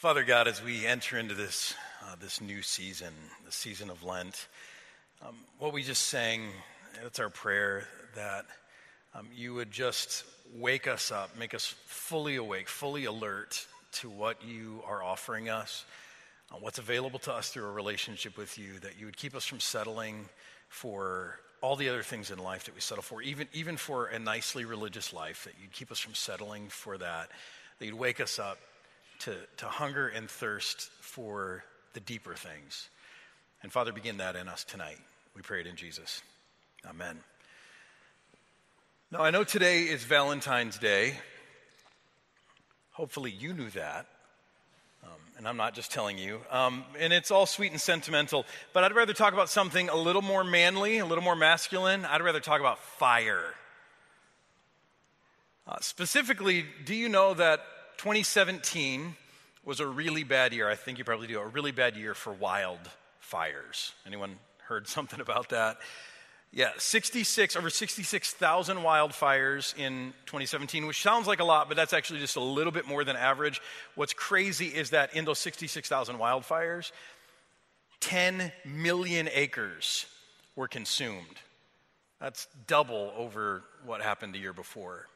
Father God, as we enter into this, uh, this new season, the season of Lent, um, what we just sang, it's our prayer that um, you would just wake us up, make us fully awake, fully alert to what you are offering us, uh, what's available to us through a relationship with you, that you would keep us from settling for all the other things in life that we settle for, even, even for a nicely religious life, that you'd keep us from settling for that, that you'd wake us up to, to hunger and thirst for the deeper things. And Father, begin that in us tonight. We pray it in Jesus. Amen. Now, I know today is Valentine's Day. Hopefully, you knew that. Um, and I'm not just telling you. Um, and it's all sweet and sentimental, but I'd rather talk about something a little more manly, a little more masculine. I'd rather talk about fire. Uh, specifically, do you know that 2017 was a really bad year. I think you probably do. A really bad year for wildfires. Anyone heard something about that? Yeah, 66, over 66,000 wildfires in 2017, which sounds like a lot, but that's actually just a little bit more than average. What's crazy is that in those 66,000 wildfires, 10 million acres were consumed. That's double over what happened the year before.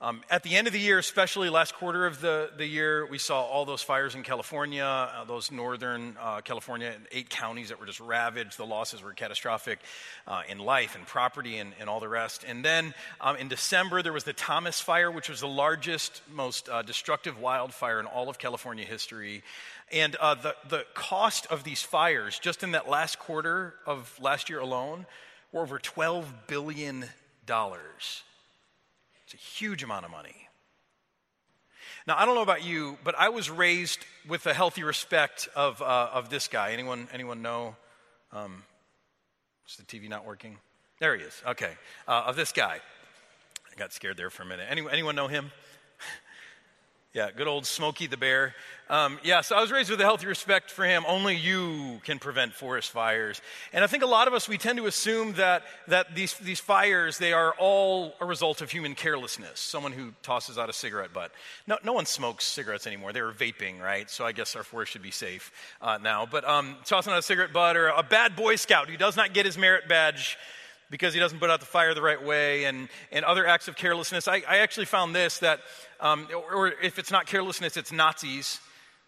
Um, at the end of the year, especially last quarter of the, the year, we saw all those fires in California, uh, those northern uh, California, eight counties that were just ravaged. The losses were catastrophic uh, in life and property and, and all the rest. And then um, in December, there was the Thomas Fire, which was the largest, most uh, destructive wildfire in all of California history. And uh, the, the cost of these fires, just in that last quarter of last year alone, were over $12 billion. It's a huge amount of money. Now, I don't know about you, but I was raised with a healthy respect of, uh, of this guy. Anyone, anyone know? Um, is the TV not working? There he is. Okay. Uh, of this guy. I got scared there for a minute. Anyone, anyone know him? Yeah, good old Smokey the Bear. Um, yeah, so I was raised with a healthy respect for him. Only you can prevent forest fires. And I think a lot of us, we tend to assume that, that these, these fires, they are all a result of human carelessness. Someone who tosses out a cigarette butt. No, no one smokes cigarettes anymore. They were vaping, right? So I guess our forest should be safe uh, now. But um, tossing out a cigarette butt or a bad Boy Scout who does not get his merit badge because he doesn't put out the fire the right way and, and other acts of carelessness. I, I actually found this that, um, or, if it's not carelessness, it's Nazis.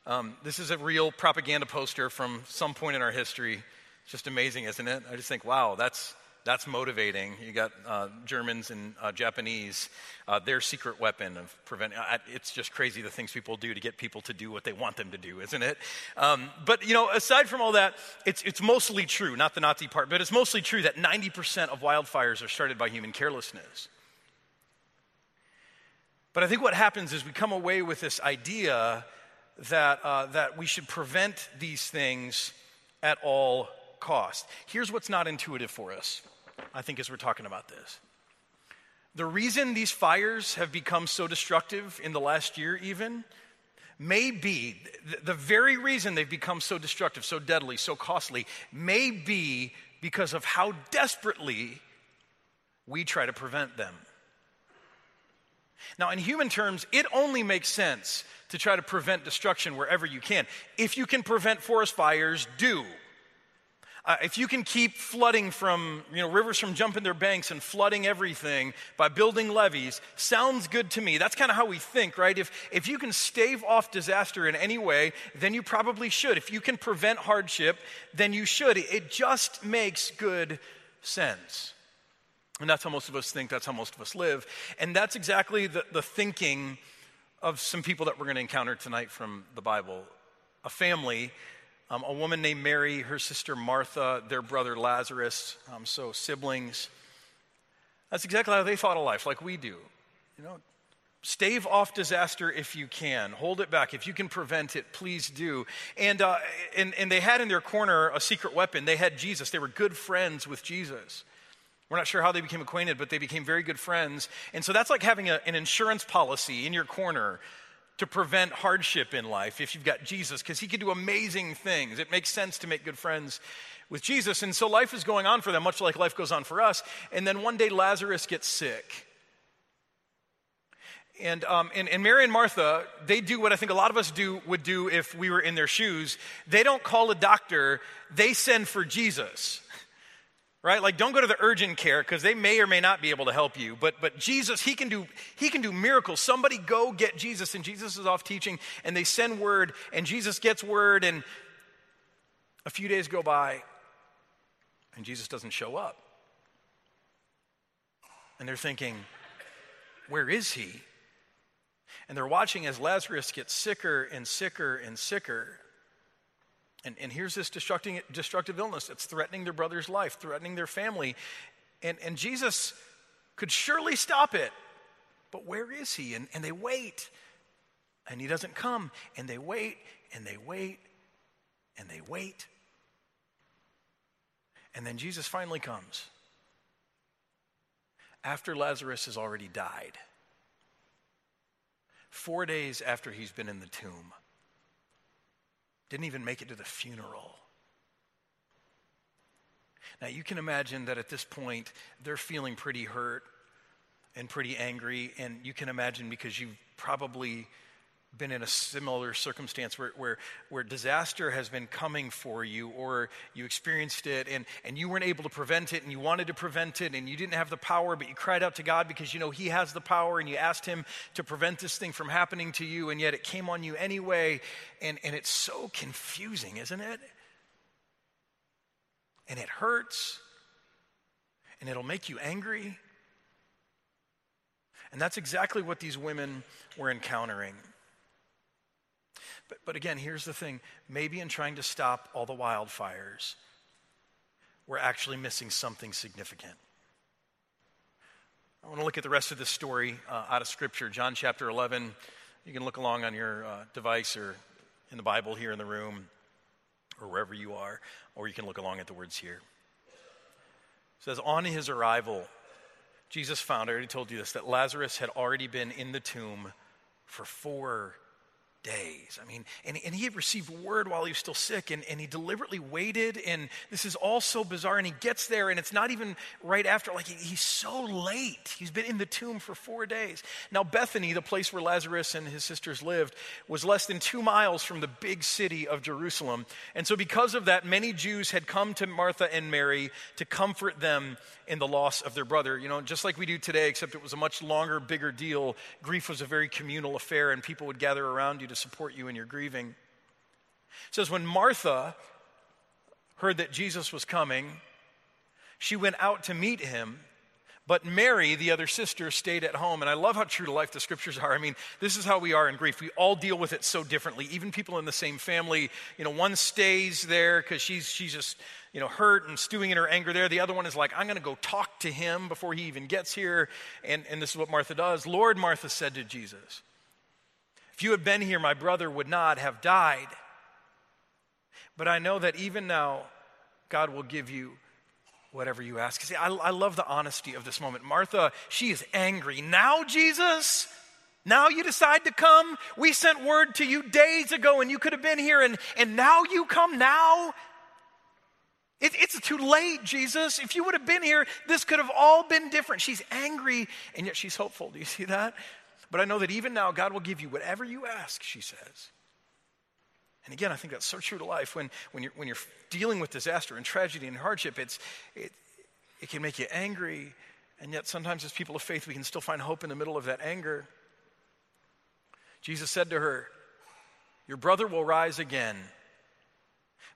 Um, this is a real propaganda poster from some point in our history. It's just amazing, isn't it? I just think, wow, that's, that's motivating. You got uh, Germans and uh, Japanese, uh, their secret weapon of preventing. It's just crazy the things people do to get people to do what they want them to do, isn't it? Um, but you know, aside from all that, it's it's mostly true. Not the Nazi part, but it's mostly true that 90% of wildfires are started by human carelessness. But I think what happens is we come away with this idea that uh, that we should prevent these things at all cost. Here's what's not intuitive for us, I think, as we're talking about this. The reason these fires have become so destructive in the last year, even, may be the very reason they've become so destructive, so deadly, so costly, may be because of how desperately we try to prevent them. Now, in human terms, it only makes sense to try to prevent destruction wherever you can. If you can prevent forest fires, do. Uh, if you can keep flooding from, you know, rivers from jumping their banks and flooding everything by building levees, sounds good to me. That's kind of how we think, right? If, if you can stave off disaster in any way, then you probably should. If you can prevent hardship, then you should. It just makes good sense. And that's how most of us think, that's how most of us live. And that's exactly the, the thinking of some people that we're going to encounter tonight from the Bible. A family um, a woman named Mary, her sister Martha, their brother Lazarus, um, so siblings. That's exactly how they thought of life, like we do. You know, stave off disaster if you can, hold it back. If you can prevent it, please do. And, uh, and, and they had in their corner a secret weapon. They had Jesus, they were good friends with Jesus. We're not sure how they became acquainted, but they became very good friends. And so that's like having a, an insurance policy in your corner to prevent hardship in life if you've got Jesus, because he can do amazing things. It makes sense to make good friends with Jesus. And so life is going on for them, much like life goes on for us. And then one day Lazarus gets sick. And, um, and, and Mary and Martha, they do what I think a lot of us do would do if we were in their shoes. They don't call a doctor, they send for Jesus. Right? Like don't go to the urgent care because they may or may not be able to help you. But but Jesus, he can do he can do miracles. Somebody go get Jesus, and Jesus is off teaching, and they send word, and Jesus gets word, and a few days go by, and Jesus doesn't show up. And they're thinking, where is he? And they're watching as Lazarus gets sicker and sicker and sicker. And, and here's this destructive, destructive illness that's threatening their brother's life, threatening their family. And, and Jesus could surely stop it. But where is he? And, and they wait. And he doesn't come. And they wait, and they wait, and they wait. And then Jesus finally comes after Lazarus has already died. Four days after he's been in the tomb. Didn't even make it to the funeral. Now, you can imagine that at this point, they're feeling pretty hurt and pretty angry. And you can imagine because you've probably been in a similar circumstance where, where, where disaster has been coming for you or you experienced it and, and you weren't able to prevent it and you wanted to prevent it and you didn't have the power but you cried out to god because you know he has the power and you asked him to prevent this thing from happening to you and yet it came on you anyway. And, and it's so confusing isn't it? And it hurts and it'll make you angry. And that's exactly what these women were encountering but, but again, here's the thing maybe in trying to stop all the wildfires, we're actually missing something significant. I want to look at the rest of this story uh, out of Scripture, John chapter 11. You can look along on your uh, device or in the Bible here in the room or wherever you are, or you can look along at the words here. It says, On his arrival, Jesus found, I already told you this, that Lazarus had already been in the tomb for four days. I mean, and, and he had received word while he was still sick, and, and he deliberately waited. And this is all so bizarre. And he gets there, and it's not even right after. Like, he, he's so late. He's been in the tomb for four days. Now, Bethany, the place where Lazarus and his sisters lived, was less than two miles from the big city of Jerusalem. And so, because of that, many Jews had come to Martha and Mary to comfort them in the loss of their brother. You know, just like we do today, except it was a much longer, bigger deal. Grief was a very communal affair, and people would gather around you to support you in your grieving. It says, when Martha heard that Jesus was coming, she went out to meet him. But Mary, the other sister, stayed at home. And I love how true to life the scriptures are. I mean, this is how we are in grief. We all deal with it so differently. Even people in the same family, you know, one stays there because she's, she's just, you know, hurt and stewing in her anger there. The other one is like, I'm going to go talk to him before he even gets here. And, and this is what Martha does. Lord, Martha said to Jesus, if you had been here, my brother would not have died. But I know that even now, God will give you whatever you ask. See, I, I love the honesty of this moment. Martha, she is angry. Now, Jesus? Now you decide to come? We sent word to you days ago and you could have been here, and, and now you come now? It, it's too late, Jesus. If you would have been here, this could have all been different. She's angry, and yet she's hopeful. Do you see that? But I know that even now, God will give you whatever you ask, she says. And again, I think that's so true to life. When, when, you're, when you're dealing with disaster and tragedy and hardship, it's, it, it can make you angry. And yet, sometimes as people of faith, we can still find hope in the middle of that anger. Jesus said to her, Your brother will rise again.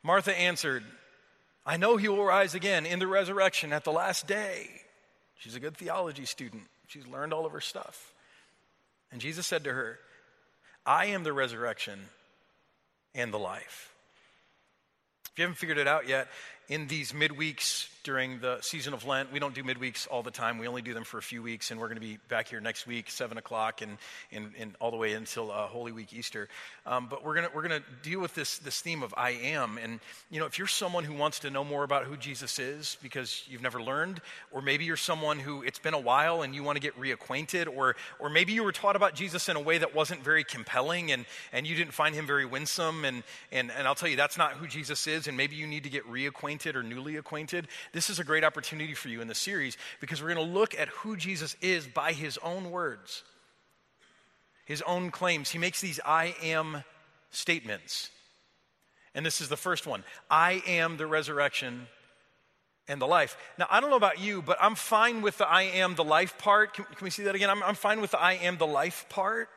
Martha answered, I know he will rise again in the resurrection at the last day. She's a good theology student, she's learned all of her stuff. And Jesus said to her, I am the resurrection and the life. If you haven't figured it out yet, in these midweeks during the season of Lent. We don't do midweeks all the time. We only do them for a few weeks, and we're going to be back here next week, 7 o'clock, and, and, and all the way until uh, Holy Week Easter. Um, but we're going we're gonna deal with this, this theme of I am. And, you know, if you're someone who wants to know more about who Jesus is because you've never learned, or maybe you're someone who it's been a while and you want to get reacquainted, or, or maybe you were taught about Jesus in a way that wasn't very compelling and, and you didn't find him very winsome, and, and, and I'll tell you, that's not who Jesus is, and maybe you need to get reacquainted or newly acquainted, this is a great opportunity for you in the series because we're going to look at who Jesus is by his own words. his own claims. He makes these I am statements. And this is the first one I am the resurrection and the life. Now, I don't know about you, but I'm fine with the I am the life part. Can, can we see that again? I'm, I'm fine with the I am the life part.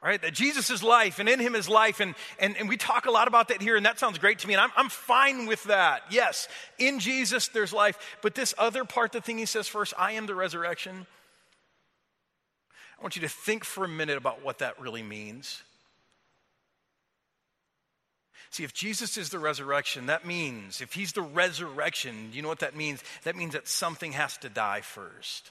Right? That Jesus is life and in him is life. And, and, and we talk a lot about that here, and that sounds great to me. And I'm, I'm fine with that. Yes, in Jesus there's life. But this other part, the thing he says first, I am the resurrection. I want you to think for a minute about what that really means. See, if Jesus is the resurrection, that means, if he's the resurrection, you know what that means? That means that something has to die first.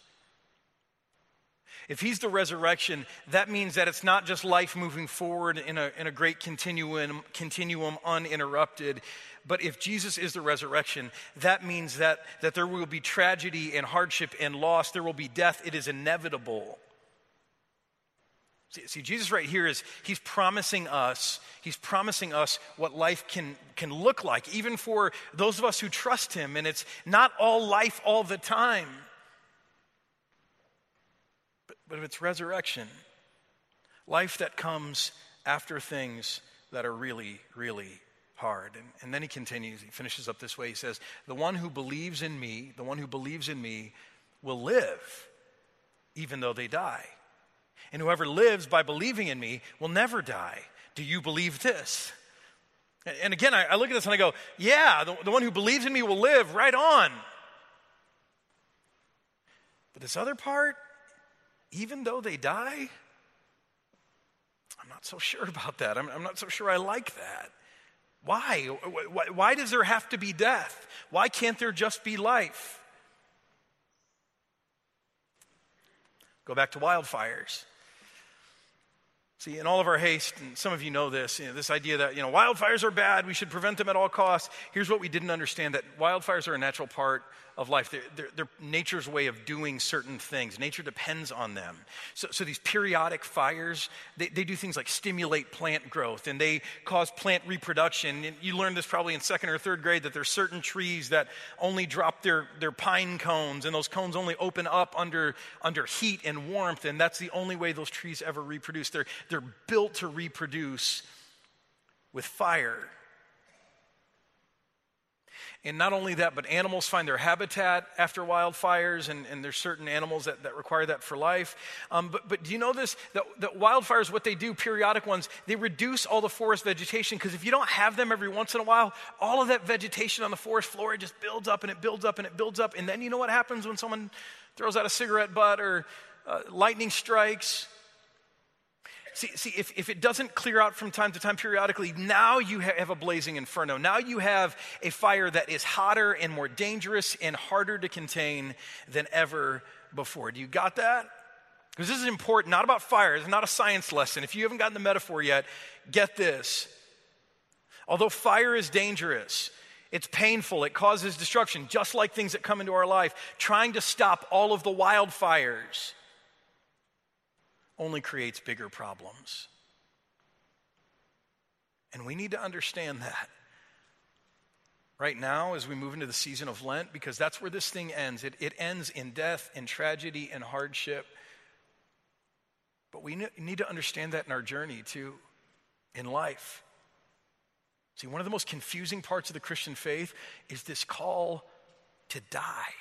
If he's the resurrection, that means that it's not just life moving forward in a, in a great continuum, continuum uninterrupted. But if Jesus is the resurrection, that means that, that there will be tragedy and hardship and loss. There will be death. It is inevitable. See, see, Jesus right here is he's promising us, he's promising us what life can, can look like, even for those of us who trust him. And it's not all life all the time. But, if it's resurrection, life that comes after things that are really, really hard. And, and then he continues, he finishes up this way. He says, The one who believes in me, the one who believes in me will live, even though they die. And whoever lives by believing in me will never die. Do you believe this? And again, I, I look at this and I go, yeah, the, the one who believes in me will live, right on. But this other part, even though they die, I'm not so sure about that. I'm, I'm not so sure I like that. Why? why? Why does there have to be death? Why can't there just be life? Go back to wildfires. See, in all of our haste, and some of you know this, you know, this idea that, you know, wildfires are bad, we should prevent them at all costs. Here's what we didn't understand that wildfires are a natural part of life. They're, they're, they're, nature's way of doing certain things. Nature depends on them. So, so these periodic fires, they, they do things like stimulate plant growth and they cause plant reproduction. And you learned this probably in second or third grade that there's certain trees that only drop their, their pine cones and those cones only open up under, under heat and warmth. And that's the only way those trees ever reproduce. They're, they're built to reproduce with fire. And not only that, but animals find their habitat after wildfires, and, and there's certain animals that, that require that for life. Um, but, but do you know this? That, that wildfires, what they do, periodic ones, they reduce all the forest vegetation because if you don't have them every once in a while, all of that vegetation on the forest floor just builds up and it builds up and it builds up. And then you know what happens when someone throws out a cigarette butt or uh, lightning strikes? See, see if, if it doesn't clear out from time to time periodically, now you have a blazing inferno. Now you have a fire that is hotter and more dangerous and harder to contain than ever before. Do you got that? Because this is important, not about fire. It's not a science lesson. If you haven't gotten the metaphor yet, get this. Although fire is dangerous, it's painful, it causes destruction, just like things that come into our life. Trying to stop all of the wildfires only creates bigger problems. And we need to understand that right now as we move into the season of Lent, because that's where this thing ends. It, it ends in death in tragedy and hardship. But we need to understand that in our journey too, in life. See, one of the most confusing parts of the Christian faith is this call to die.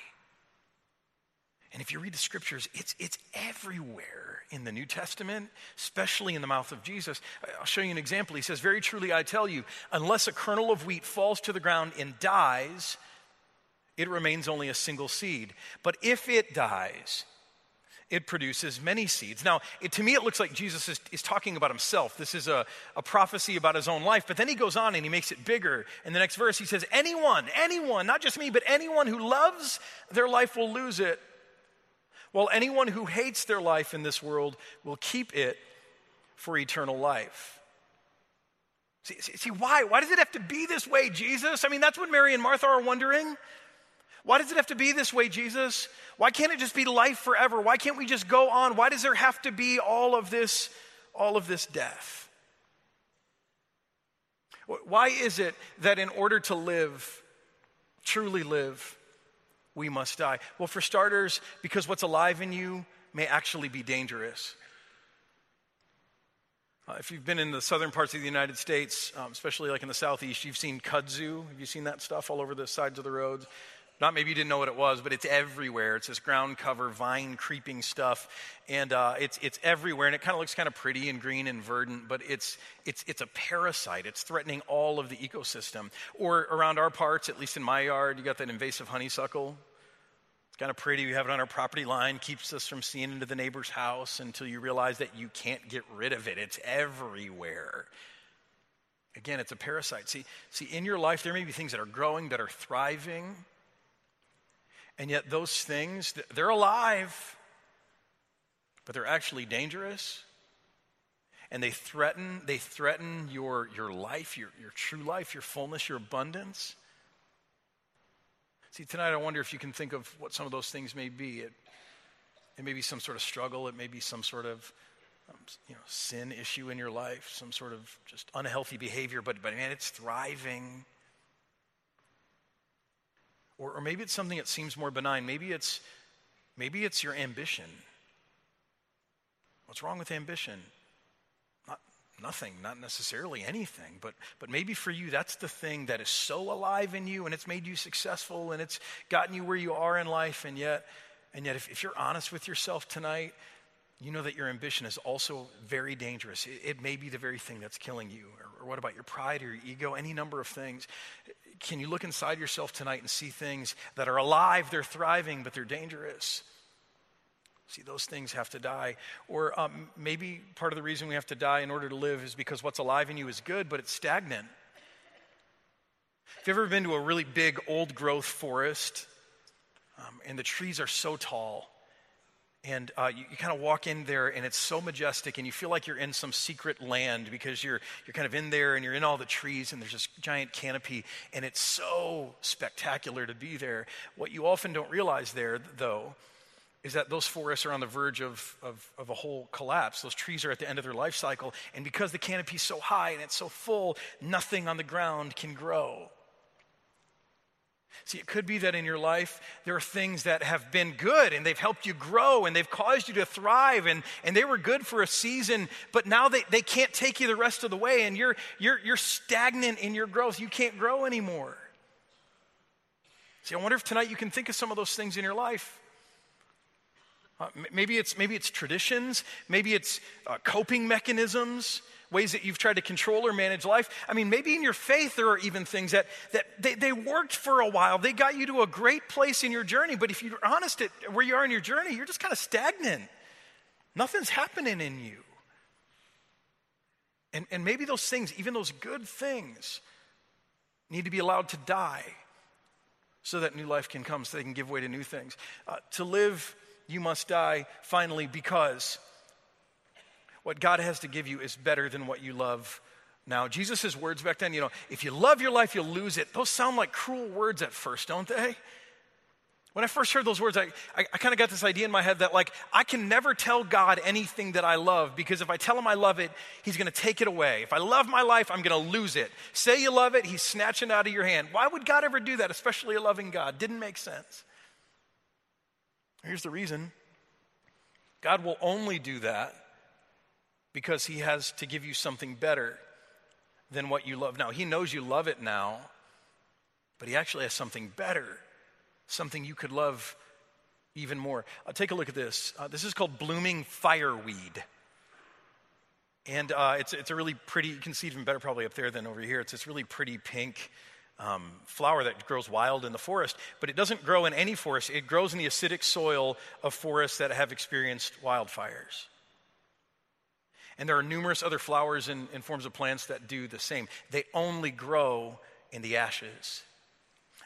And if you read the scriptures, it's, it's everywhere in the New Testament, especially in the mouth of Jesus. I'll show you an example. He says, Very truly I tell you, unless a kernel of wheat falls to the ground and dies, it remains only a single seed. But if it dies, it produces many seeds. Now, it, to me, it looks like Jesus is, is talking about himself. This is a, a prophecy about his own life. But then he goes on and he makes it bigger. In the next verse, he says, Anyone, anyone, not just me, but anyone who loves their life will lose it while anyone who hates their life in this world will keep it for eternal life. See, see, see, why? Why does it have to be this way, Jesus? I mean, that's what Mary and Martha are wondering. Why does it have to be this way, Jesus? Why can't it just be life forever? Why can't we just go on? Why does there have to be all of this, all of this death? Why is it that in order to live, truly live, we must die? Well, for starters, because what's alive in you may actually be dangerous. Uh, if you've been in the southern parts of the United States, um, especially like in the southeast, you've seen kudzu. Have you seen that stuff all over the sides of the roads? Not maybe you didn't know what it was, but it's everywhere. It's this ground cover, vine creeping stuff, and uh, it's it's everywhere. And it kind of looks kind of pretty and green and verdant, but it's it's it's a parasite. It's threatening all of the ecosystem. Or around our parts, at least in my yard, you got that invasive honeysuckle It's kind of pretty. We have it on our property line, keeps us from seeing into the neighbor's house until you realize that you can't get rid of it. It's everywhere. Again, it's a parasite. See, see, in your life, there may be things that are growing, that are thriving, and yet those things, they're alive, but they're actually dangerous. And they threaten, they threaten your, your life, your, your true life, your fullness, your abundance. See, tonight I wonder if you can think of what some of those things may be. It, it may be some sort of struggle, it may be some sort of um, you know, sin issue in your life, some sort of just unhealthy behavior, but, but man, it's thriving. Or, or maybe it's something that seems more benign. Maybe it's, maybe it's your ambition. What's wrong with ambition? Not, nothing, not necessarily anything, but, but maybe for you, that's the thing that is so alive in you and it's made you successful and it's gotten you where you are in life. And yet, and yet if, if you're honest with yourself tonight, you know that your ambition is also very dangerous. It, it may be the very thing that's killing you. Or, or what about your pride or your ego? Any number of things. Can you look inside yourself tonight and see things that are alive, they're thriving, but they're dangerous? See, those things have to die. Or um, maybe part of the reason we have to die in order to live is because what's alive in you is good, but it's stagnant. Have you ever been to a really big old growth forest um, and the trees are so tall? And uh, you, you kind of walk in there and it's so majestic and you feel like you're in some secret land because you're, you're kind of in there and you're in all the trees and there's this giant canopy and it's so spectacular to be there. What you often don't realize there, though, is that those forests are on the verge of, of, of, a whole collapse. Those trees are at the end of their life cycle. And because the canopy is so high and it's so full, nothing on the ground can grow. See, it could be that in your life there are things that have been good and they've helped you grow and they've caused you to thrive and, and they were good for a season, but now they, they can't take you the rest of the way and you're, you're, you're stagnant in your growth. You can't grow anymore. See, I wonder if tonight you can think of some of those things in your life. Uh, maybe, it's, maybe it's traditions, maybe it's uh, coping mechanisms, ways that you've tried to control or manage life. I mean, maybe in your faith there are even things that, that they, they worked for a while. They got you to a great place in your journey, but if you're honest at where you are in your journey, you're just kind of stagnant. Nothing's happening in you. And, and maybe those things, even those good things, need to be allowed to die so that new life can come, so they can give way to new things. Uh, to live you must die finally because what God has to give you is better than what you love now. Jesus' words back then, you know, if you love your life, you'll lose it. Those sound like cruel words at first, don't they? When I first heard those words, I, I, I kind of got this idea in my head that, like, I can never tell God anything that I love because if I tell him I love it, he's going to take it away. If I love my life, I'm going to lose it. Say you love it, he's snatching it out of your hand. Why would God ever do that, especially a loving God? Didn't make sense. Here's the reason God will only do that because He has to give you something better than what you love now. He knows you love it now, but He actually has something better, something you could love even more. Uh, take a look at this. Uh, this is called blooming fireweed. And uh, it's, it's a really pretty, you can see it even better probably up there than over here. It's this really pretty pink um, flower that grows wild in the forest, but it doesn't grow in any forest. It grows in the acidic soil of forests that have experienced wildfires. And there are numerous other flowers and, and forms of plants that do the same. They only grow in the ashes,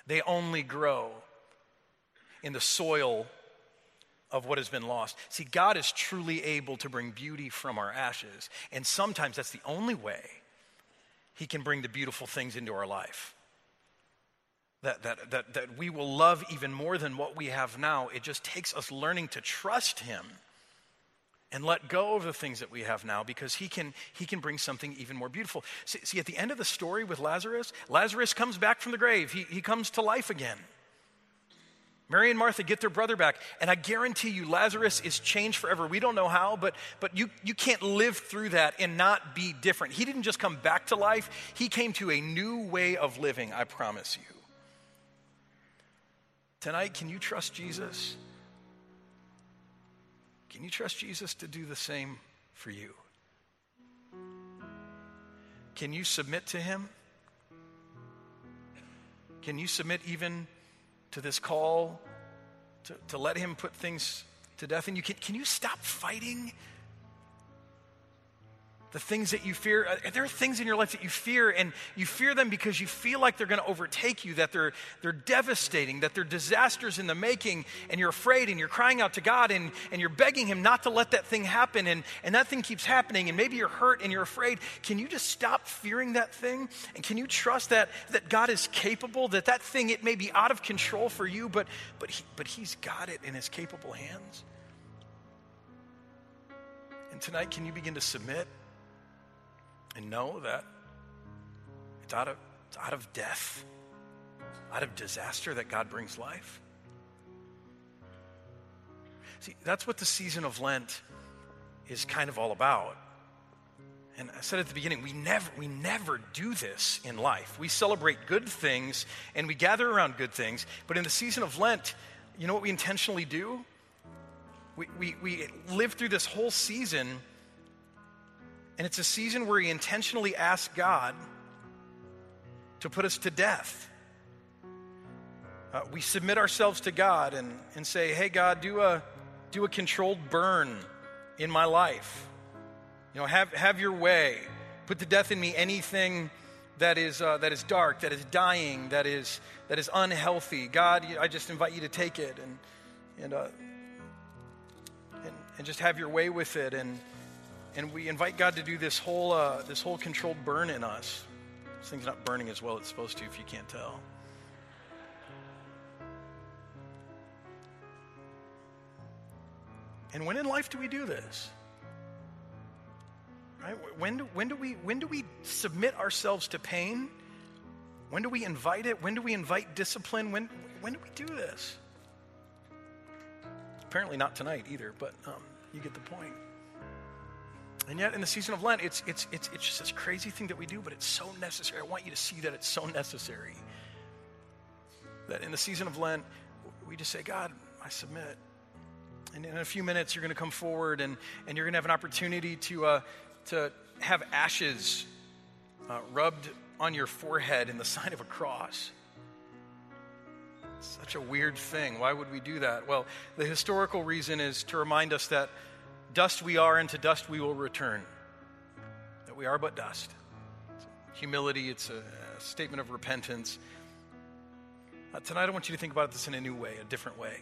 they only grow in the soil of what has been lost. See, God is truly able to bring beauty from our ashes, and sometimes that's the only way He can bring the beautiful things into our life that, that, that, that we will love even more than what we have now. It just takes us learning to trust Him and let go of the things that we have now because he can, he can bring something even more beautiful. See, see, at the end of the story with Lazarus, Lazarus comes back from the grave, he, he comes to life again. Mary and Martha get their brother back, and I guarantee you Lazarus is changed forever. We don't know how, but, but you, you can't live through that and not be different. He didn't just come back to life, he came to a new way of living, I promise you. Tonight, can you trust Jesus? Can you trust Jesus to do the same for you? Can you submit to him? Can you submit even to this call to, to let him put things to death in you? Can, can you stop fighting the things that you fear. Uh, there are things in your life that you fear, and you fear them because you feel like they're going to overtake you, that they're, they're devastating, that they're disasters in the making, and you're afraid, and you're crying out to God, and, and you're begging Him not to let that thing happen, and, and that thing keeps happening, and maybe you're hurt and you're afraid. Can you just stop fearing that thing? And can you trust that, that God is capable, that that thing, it may be out of control for you, but, but, he, but He's got it in His capable hands? And tonight, can you begin to submit? And know that it's out of, it's out of death, out of disaster that God brings life. See, that's what the season of Lent is kind of all about. And I said at the beginning, we never, we never do this in life. We celebrate good things and we gather around good things. But in the season of Lent, you know what we intentionally do? We, we, we live through this whole season and it's a season where he intentionally asks God to put us to death. Uh, we submit ourselves to God and, and say, hey, God, do a, do a controlled burn in my life. You know, have, have your way. Put to death in me anything that is, uh, that is dark, that is dying, that is, that is unhealthy. God, I just invite you to take it and, and, uh, and, and just have your way with it. And, and we invite God to do this whole, uh, this whole controlled burn in us. This thing's not burning as well as it's supposed to if you can't tell. And when in life do we do this? Right? When do, when, do we, when do we submit ourselves to pain? When do we invite it? When do we invite discipline? When, when do we do this? Apparently not tonight either, but um, you get the point. And yet, in the season of Lent, it's, it's, it's, it's just this crazy thing that we do, but it's so necessary. I want you to see that it's so necessary. That in the season of Lent, we just say, God, I submit. And in a few minutes, you're going to come forward and, and you're going to have an opportunity to, uh, to have ashes uh, rubbed on your forehead in the sign of a cross. Such a weird thing. Why would we do that? Well, the historical reason is to remind us that Dust we are, and to dust we will return. That we are but dust. It's humility, it's a, statement of repentance. Uh, tonight, I want you to think about this in a new way, a different way.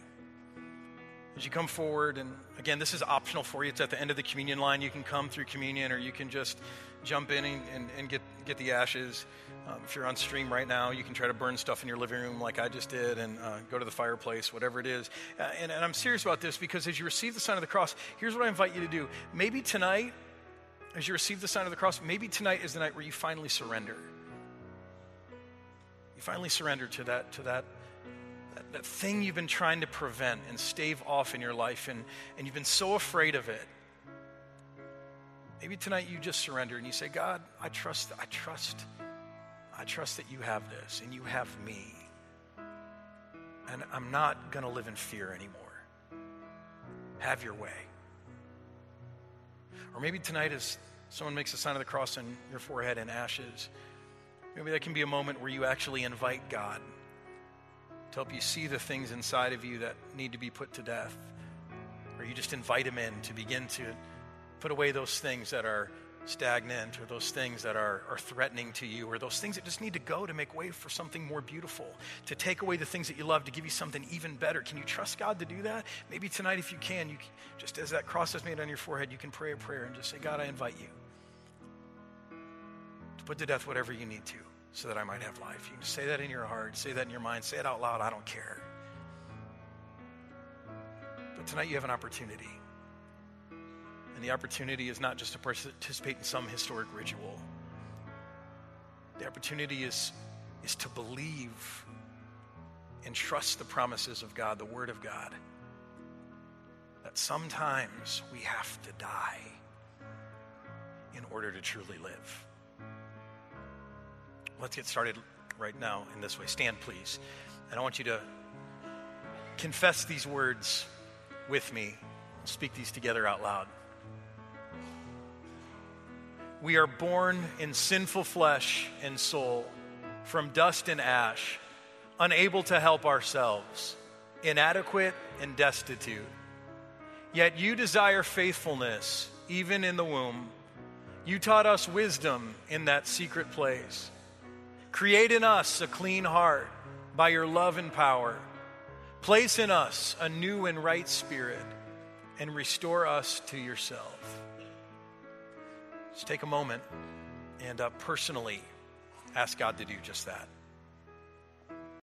As you come forward, and again, this is optional for you. It's at the end of the communion line. You can come through communion, or you can just jump in and, and, and get, get the ashes. Um, if you're on stream right now, you can try to burn stuff in your living room like I just did and uh, go to the fireplace, whatever it is. Uh, and, and I'm serious about this because as you receive the sign of the cross, here's what I invite you to do. Maybe tonight, as you receive the sign of the cross, maybe tonight is the night where you finally surrender. You finally surrender to that, to that, that, thing you've been trying to prevent and stave off in your life, and, and you've been so afraid of it. Maybe tonight you just surrender and you say, God, I trust, I trust I trust that you have this and you have me. And I'm not going to live in fear anymore. Have your way. Or maybe tonight, as someone makes a sign of the cross on your forehead in ashes, maybe that can be a moment where you actually invite God to help you see the things inside of you that need to be put to death. Or you just invite Him in to begin to put away those things that are stagnant or those things that are, are threatening to you or those things that just need to go to make way for something more beautiful, to take away the things that you love, to give you something even better. Can you trust God to do that? Maybe tonight, if you can, you just as that cross is made on your forehead, you can pray a prayer and just say, God, I invite you to put to death whatever you need to so that I might have life. You can say that in your heart, say that in your mind, say it out loud. I don't care. But tonight you have an opportunity and the opportunity is not just to participate in some historic ritual. The opportunity is, is to believe and trust the promises of God, the Word of God. That sometimes we have to die in order to truly live. Let's get started right now in this way. Stand, please. And I want you to confess these words with me. speak these together out loud. We are born in sinful flesh and soul, from dust and ash, unable to help ourselves, inadequate and destitute. Yet you desire faithfulness even in the womb. You taught us wisdom in that secret place. Create in us a clean heart by your love and power. Place in us a new and right spirit and restore us to yourself. Just take a moment and uh, personally ask God to do just that.